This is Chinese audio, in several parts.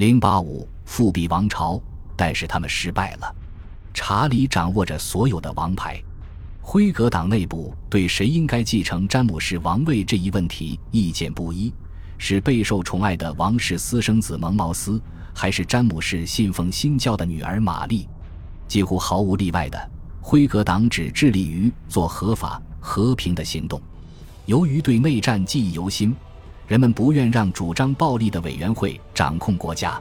零八五复辟王朝，但是他们失败了。查理掌握着所有的王牌。辉格党内部对谁应该继承詹姆士王位这一问题意见不一：是备受宠爱的王室私生子蒙茅斯，还是詹姆士信奉新教的女儿玛丽？几乎毫无例外的，辉格党只致力于做合法、和平的行动。由于对内战记忆犹新，人们不愿让主张暴力的委员会掌控国家。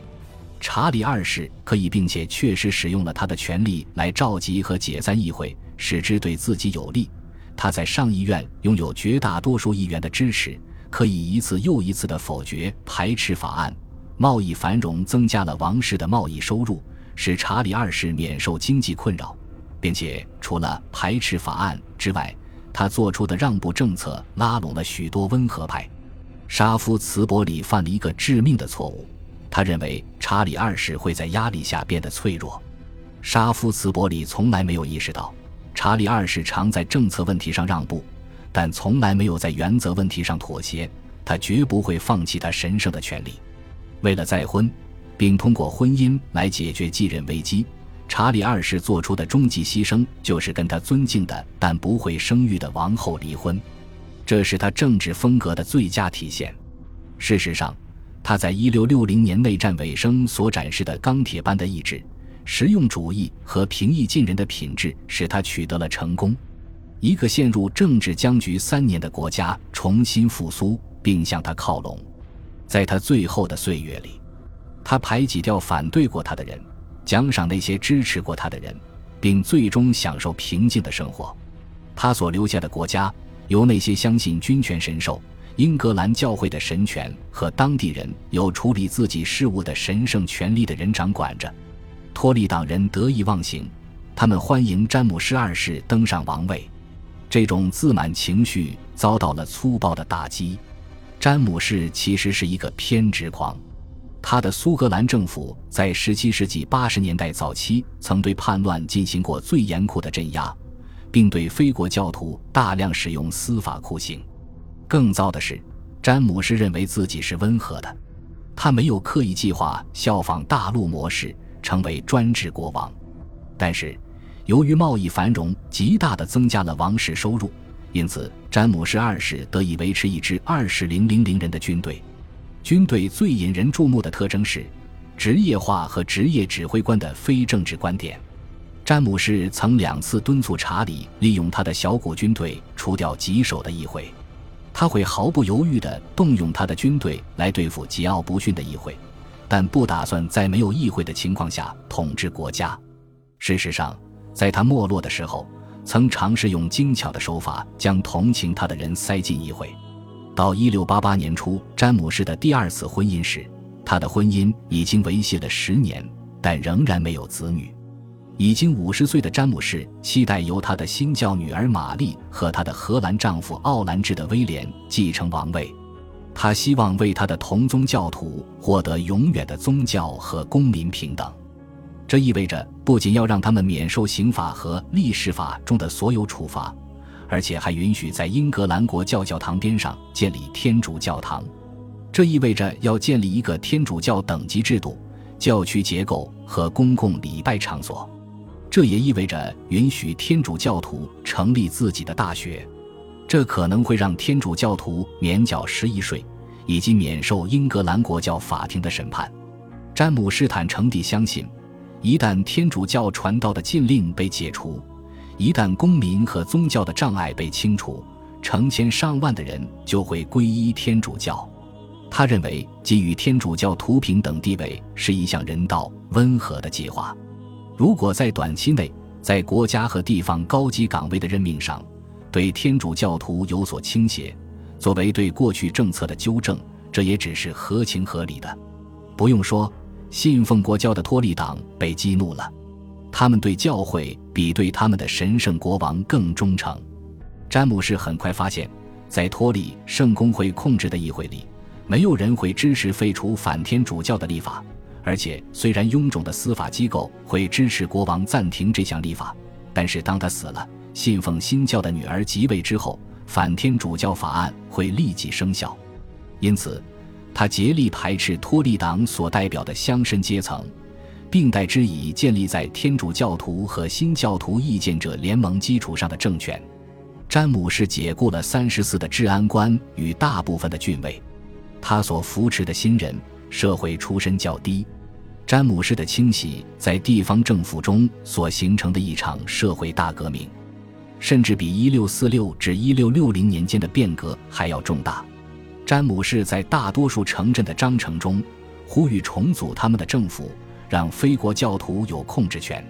查理二世可以并且确实使用了他的权力来召集和解散议会。使之对自己有利。他在上议院拥有绝大多数议员的支持，可以一次又一次的否决排斥法案。贸易繁荣增加了王室的贸易收入，使查理二世免受经济困扰，并且除了排斥法案之外，他做出的让步政策拉拢了许多温和派。沙夫茨伯里犯了一个致命的错误，他认为查理二世会在压力下变得脆弱。沙夫茨伯里从来没有意识到。查理二世常在政策问题上让步，但从来没有在原则问题上妥协。他绝不会放弃他神圣的权利。为了再婚，并通过婚姻来解决继任危机，查理二世做出的终极牺牲就是跟他尊敬的但不会生育的王后离婚。这是他政治风格的最佳体现。事实上，他在一六六零年内战尾声所展示的钢铁般的意志。实用主义和平易近人的品质使他取得了成功。一个陷入政治僵局三年的国家重新复苏，并向他靠拢。在他最后的岁月里，他排挤掉反对过他的人，奖赏那些支持过他的人，并最终享受平静的生活。他所留下的国家由那些相信君权神授、英格兰教会的神权和当地人有处理自己事务的神圣权力的人掌管着。托利党人得意忘形，他们欢迎詹姆士二世登上王位。这种自满情绪遭到了粗暴的打击。詹姆士其实是一个偏执狂，他的苏格兰政府在17世纪80年代早期曾对叛乱进行过最严酷的镇压，并对非国教徒大量使用司法酷刑。更糟的是，詹姆士认为自己是温和的，他没有刻意计划效仿大陆模式。成为专制国王，但是由于贸易繁荣极大的增加了王室收入，因此詹姆士二世得以维持一支二十零零零人的军队。军队最引人注目的特征是职业化和职业指挥官的非政治观点。詹姆士曾两次敦促查理利用他的小股军队除掉棘手的议会，他会毫不犹豫地动用他的军队来对付桀骜不驯的议会。但不打算在没有议会的情况下统治国家。事实上，在他没落的时候，曾尝试用精巧的手法将同情他的人塞进议会。到1688年初，詹姆士的第二次婚姻时，他的婚姻已经维系了十年，但仍然没有子女。已经五十岁的詹姆士期待由他的新教女儿玛丽和他的荷兰丈夫奥兰治的威廉继承王位。他希望为他的同宗教徒获得永远的宗教和公民平等，这意味着不仅要让他们免受刑法和历史法中的所有处罚，而且还允许在英格兰国教教堂边上建立天主教堂。这意味着要建立一个天主教等级制度、教区结构和公共礼拜场所。这也意味着允许天主教徒成立自己的大学。这可能会让天主教徒免缴十一税，以及免受英格兰国教法庭的审判。詹姆斯坦诚地相信，一旦天主教传道的禁令被解除，一旦公民和宗教的障碍被清除，成千上万的人就会皈依天主教。他认为，给予天主教徒平等地位是一项人道、温和的计划。如果在短期内，在国家和地方高级岗位的任命上，对天主教徒有所倾斜，作为对过去政策的纠正，这也只是合情合理的。不用说，信奉国教的托利党被激怒了，他们对教会比对他们的神圣国王更忠诚。詹姆士很快发现，在托利圣公会控制的议会里，没有人会支持废除反天主教的立法，而且虽然臃肿的司法机构会支持国王暂停这项立法，但是当他死了。信奉新教的女儿即位之后，反天主教法案会立即生效，因此，他竭力排斥托利党所代表的乡绅阶层，并代之以建立在天主教徒和新教徒意见者联盟基础上的政权。詹姆士解雇了三十四的治安官与大部分的郡尉，他所扶持的新人社会出身较低。詹姆士的清洗在地方政府中所形成的一场社会大革命，甚至比一六四六至一六六零年间的变革还要重大。詹姆士在大多数城镇的章程中呼吁重组他们的政府，让非国教徒有控制权。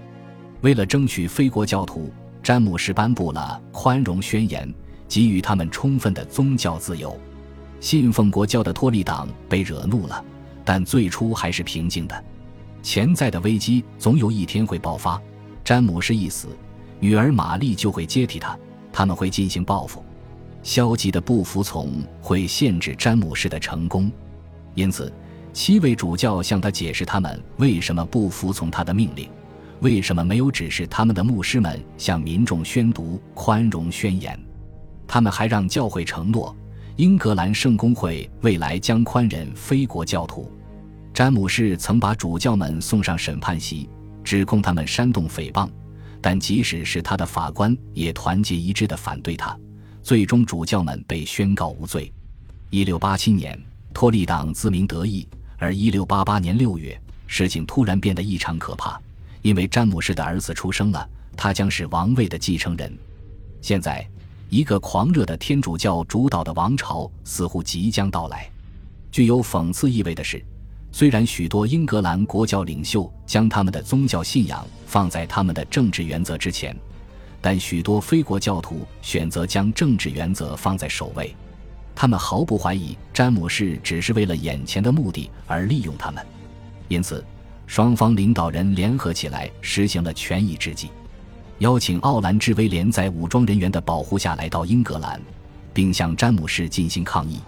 为了争取非国教徒。詹姆士颁布了宽容宣言，给予他们充分的宗教自由。信奉国教的托利党被惹怒了，但最初还是平静的。潜在的危机总有一天会爆发。詹姆士一死，女儿玛丽就会接替他，他们会进行报复。消极的不服从会限制詹姆士的成功，因此，七位主教向他解释他们为什么不服从他的命令。为什么没有指示他们的牧师们向民众宣读宽容宣言？他们还让教会承诺，英格兰圣公会未来将宽忍非国教徒。詹姆士曾把主教们送上审判席，指控他们煽动诽谤，但即使是他的法官也团结一致地反对他。最终，主教们被宣告无罪。一六八七年，托利党自鸣得意，而一六八八年六月，事情突然变得异常可怕。因为詹姆士的儿子出生了，他将是王位的继承人。现在，一个狂热的天主教主导的王朝似乎即将到来。具有讽刺意味的是，虽然许多英格兰国教领袖将他们的宗教信仰放在他们的政治原则之前，但许多非国教徒选择将政治原则放在首位。他们毫不怀疑詹姆士只是为了眼前的目的而利用他们，因此。双方领导人联合起来，实行了权宜之计，邀请奥兰治威廉在武装人员的保护下来到英格兰，并向詹姆士进行抗议。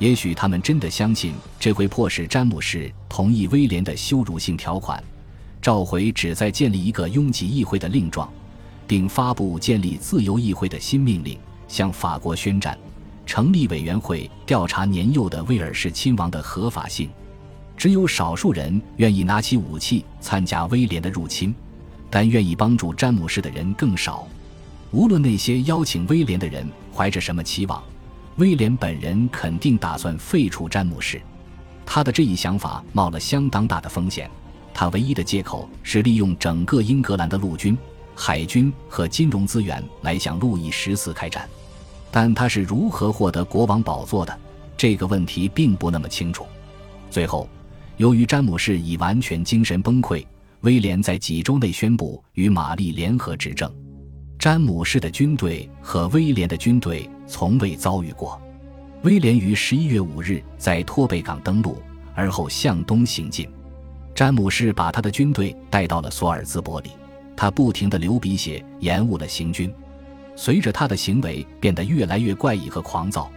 也许他们真的相信这会迫使詹姆士同意威廉的羞辱性条款，召回旨在建立一个拥挤议会的令状，并发布建立自由议会的新命令，向法国宣战，成立委员会调查年幼的威尔士亲王的合法性。只有少数人愿意拿起武器参加威廉的入侵，但愿意帮助詹姆士的人更少。无论那些邀请威廉的人怀着什么期望，威廉本人肯定打算废除詹姆士。他的这一想法冒了相当大的风险。他唯一的借口是利用整个英格兰的陆军、海军和金融资源来向路易十四开战。但他是如何获得国王宝座的？这个问题并不那么清楚。最后。由于詹姆士已完全精神崩溃，威廉在几周内宣布与玛丽联合执政。詹姆士的军队和威廉的军队从未遭遇过。威廉于十一月五日在托贝港登陆，而后向东行进。詹姆士把他的军队带到了索尔兹伯里，他不停地流鼻血，延误了行军。随着他的行为变得越来越怪异和狂躁，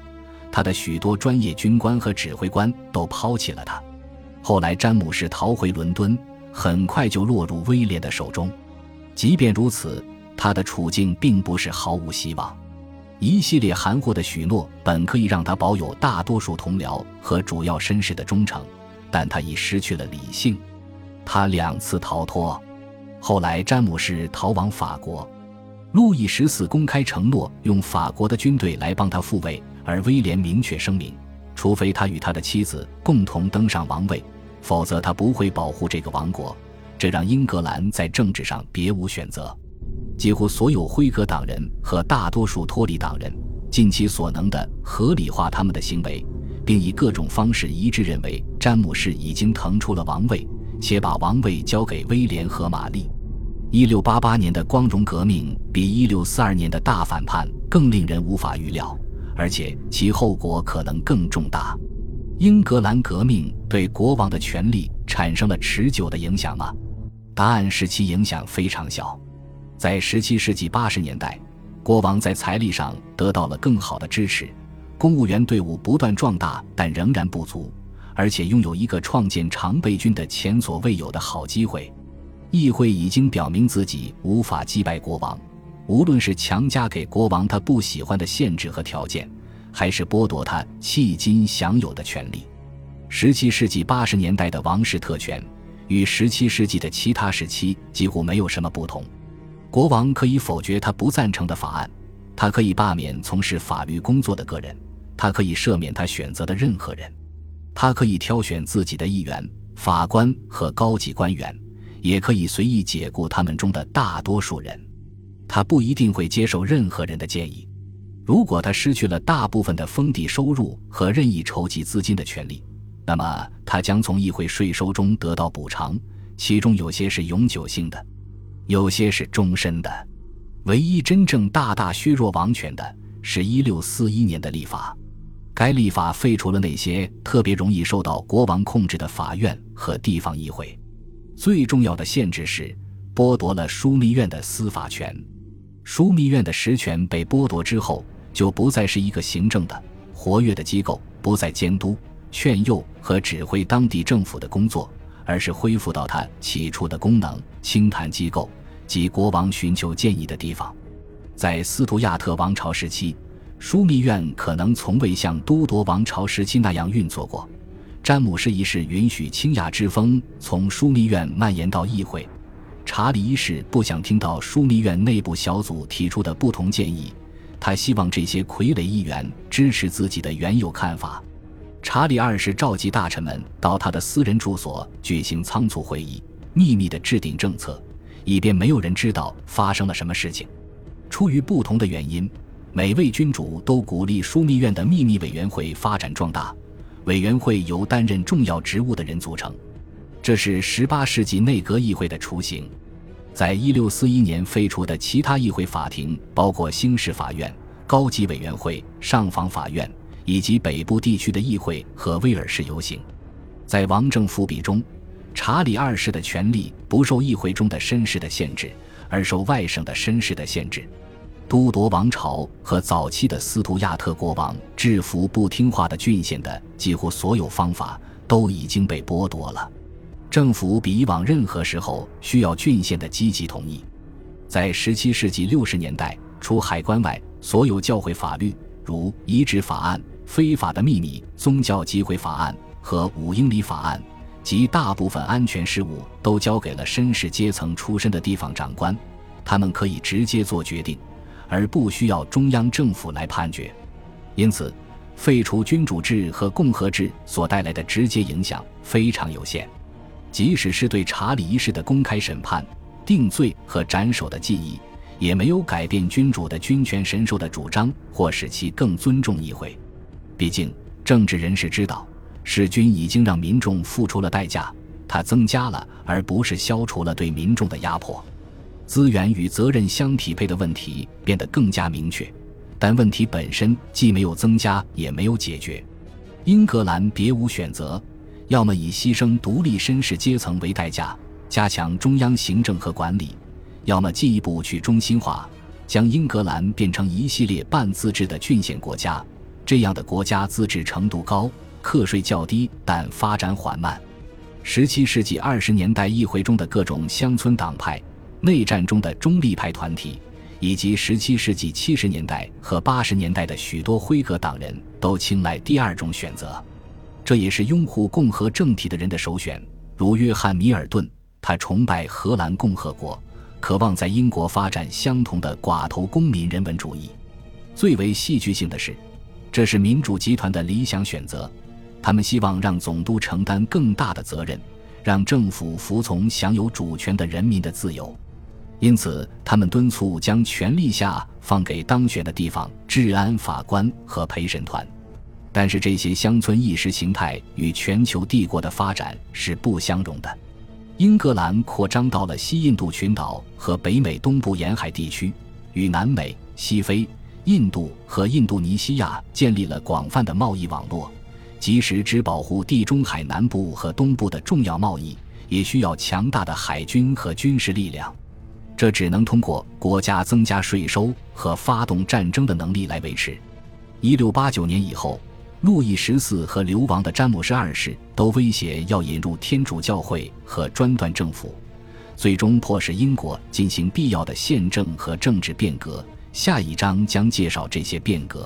他的许多专业军官和指挥官都抛弃了他。后来，詹姆士逃回伦敦，很快就落入威廉的手中。即便如此，他的处境并不是毫无希望。一系列含糊的许诺本可以让他保有大多数同僚和主要绅士的忠诚，但他已失去了理性。他两次逃脱。后来，詹姆士逃往法国。路易十四公开承诺用法国的军队来帮他复位，而威廉明确声明，除非他与他的妻子共同登上王位。否则，他不会保护这个王国，这让英格兰在政治上别无选择。几乎所有辉格党人和大多数托利党人尽其所能地合理化他们的行为，并以各种方式一致认为詹姆士已经腾出了王位，且把王位交给威廉和玛丽。一六八八年的光荣革命比一六四二年的大反叛更令人无法预料，而且其后果可能更重大。英格兰革命对国王的权力产生了持久的影响吗？答案是其影响非常小。在17世纪80年代，国王在财力上得到了更好的支持，公务员队伍不断壮大，但仍然不足，而且拥有一个创建常备军的前所未有的好机会。议会已经表明自己无法击败国王，无论是强加给国王他不喜欢的限制和条件。还是剥夺他迄今享有的权利。十七世纪八十年代的王室特权与十七世纪的其他时期几乎没有什么不同。国王可以否决他不赞成的法案，他可以罢免从事法律工作的个人，他可以赦免他选择的任何人，他可以挑选自己的议员、法官和高级官员，也可以随意解雇他们中的大多数人。他不一定会接受任何人的建议。如果他失去了大部分的封地收入和任意筹集资金的权利，那么他将从议会税收中得到补偿，其中有些是永久性的，有些是终身的。唯一真正大大削弱王权的是一六四一年的立法，该立法废除了那些特别容易受到国王控制的法院和地方议会。最重要的限制是剥夺了枢密院的司法权。枢密院的实权被剥夺之后，就不再是一个行政的活跃的机构，不再监督、劝诱和指挥当地政府的工作，而是恢复到它起初的功能——清谈机构及国王寻求建议的地方。在斯图亚特王朝时期，枢密院可能从未像都铎王朝时期那样运作过。詹姆士一世允许清雅之风从枢密院蔓延到议会。查理一世不想听到枢密院内部小组提出的不同建议，他希望这些傀儡议员支持自己的原有看法。查理二世召集大臣们到他的私人住所举行仓促会议，秘密地制定政策，以便没有人知道发生了什么事情。出于不同的原因，每位君主都鼓励枢密院的秘密委员会发展壮大。委员会由担任重要职务的人组成。这是18世纪内阁议会的雏形，在1641年废除的其他议会法庭包括兴市法院、高级委员会、上访法院以及北部地区的议会和威尔士游行。在王政复辟中，查理二世的权力不受议会中的绅士的限制，而受外省的绅士的限制。都铎王朝和早期的斯图亚特国王制服不听话的郡县的几乎所有方法都已经被剥夺了。政府比以往任何时候需要郡县的积极同意。在17世纪60年代，除海关外，所有教会法律，如遗址法案、非法的秘密宗教集会法案和五英里法案及大部分安全事务，都交给了绅士阶层出身的地方长官，他们可以直接做决定，而不需要中央政府来判决。因此，废除君主制和共和制所带来的直接影响非常有限。即使是对查理一世的公开审判、定罪和斩首的记忆，也没有改变君主的君权神授的主张，或使其更尊重议会。毕竟，政治人士知道，弑君已经让民众付出了代价，它增加了而不是消除了对民众的压迫。资源与责任相匹配的问题变得更加明确，但问题本身既没有增加，也没有解决。英格兰别无选择。要么以牺牲独立绅士阶层为代价，加强中央行政和管理；要么进一步去中心化，将英格兰变成一系列半自治的郡县国家。这样的国家自治程度高，课税较低，但发展缓慢。十七世纪二十年代议会中的各种乡村党派、内战中的中立派团体，以及十七世纪七十年代和八十年代的许多辉格党人都青睐第二种选择。这也是拥护共和政体的人的首选，如约翰·米尔顿，他崇拜荷兰共和国，渴望在英国发展相同的寡头公民人文主义。最为戏剧性的是，这是民主集团的理想选择，他们希望让总督承担更大的责任，让政府服从享有主权的人民的自由，因此他们敦促将权力下放给当选的地方治安法官和陪审团。但是这些乡村意识形态与全球帝国的发展是不相容的。英格兰扩张到了西印度群岛和北美东部沿海地区，与南美、西非、印度和印度尼西亚建立了广泛的贸易网络。即使只保护地中海南部和东部的重要贸易，也需要强大的海军和军事力量。这只能通过国家增加税收和发动战争的能力来维持。一六八九年以后。路易十四和流亡的詹姆士二世都威胁要引入天主教会和专断政府，最终迫使英国进行必要的宪政和政治变革。下一章将介绍这些变革。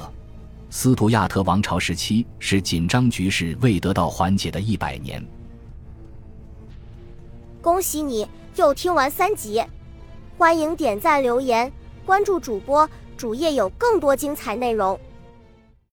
斯图亚特王朝时期是紧张局势未得到缓解的一百年。恭喜你又听完三集，欢迎点赞、留言、关注主播，主页有更多精彩内容。